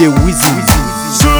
DJ Wizzy.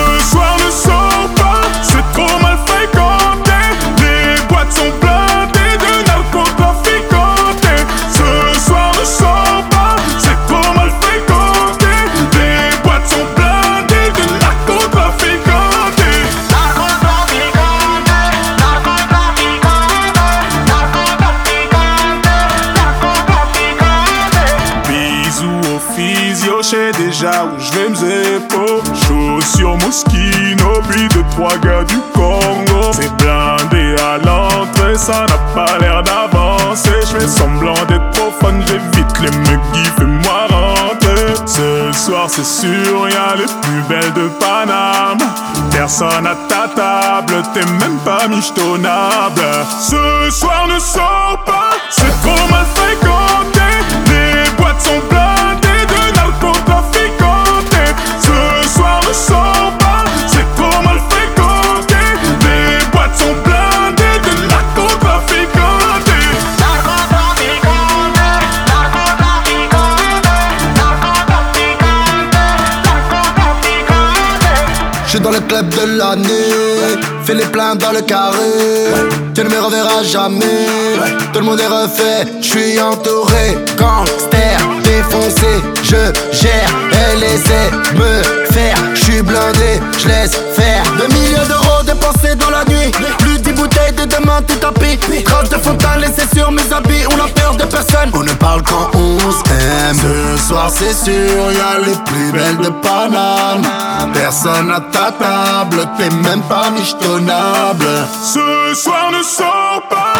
Physio, j'sais déjà où je vais m'zépo Chaussures Moschino, puis deux trois gars du Congo. C'est blindé à l'entrée, ça n'a pas l'air d'avancer. J'fais semblant d'être fun, j'évite les mecs qui fais-moi rentrer. Ce soir c'est sûr, y'a les plus belles de Paname. Personne à ta table, t'es même pas michetonnable Ce soir ne sort pas, c'est trop mal fréquenté Je suis dans le club de l'année, fais les pleins dans le carré. Tu ne me reverras jamais. Tout le monde est refait, je suis entouré. Gangster, défoncé, je gère et laissez me faire. Je suis blindé, je laisse faire. Deux millions d'euros dépensés dans la nuit. Plus dix bouteilles de demain tout tapis. Trace de fontaine laissées sur mes habits. On a peur de personne. On ne parle quand on s'aime. Ce soir, c'est sûr, y'a les plus belles de Paname. Personne à ta table, t'es même pas michetonnable. Ce soir ne sort pas,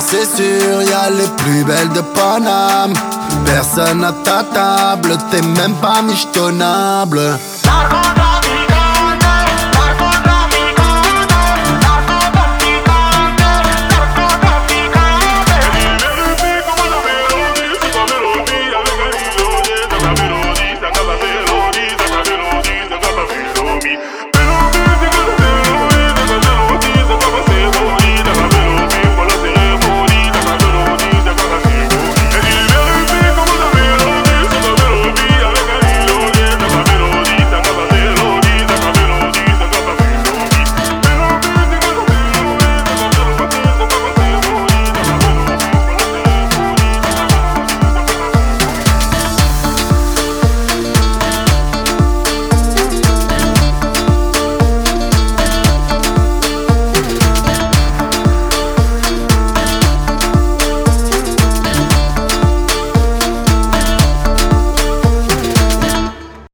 c'est sûr, y'a les plus belles de Paname. Personne à ta table, t'es même pas michetonnable.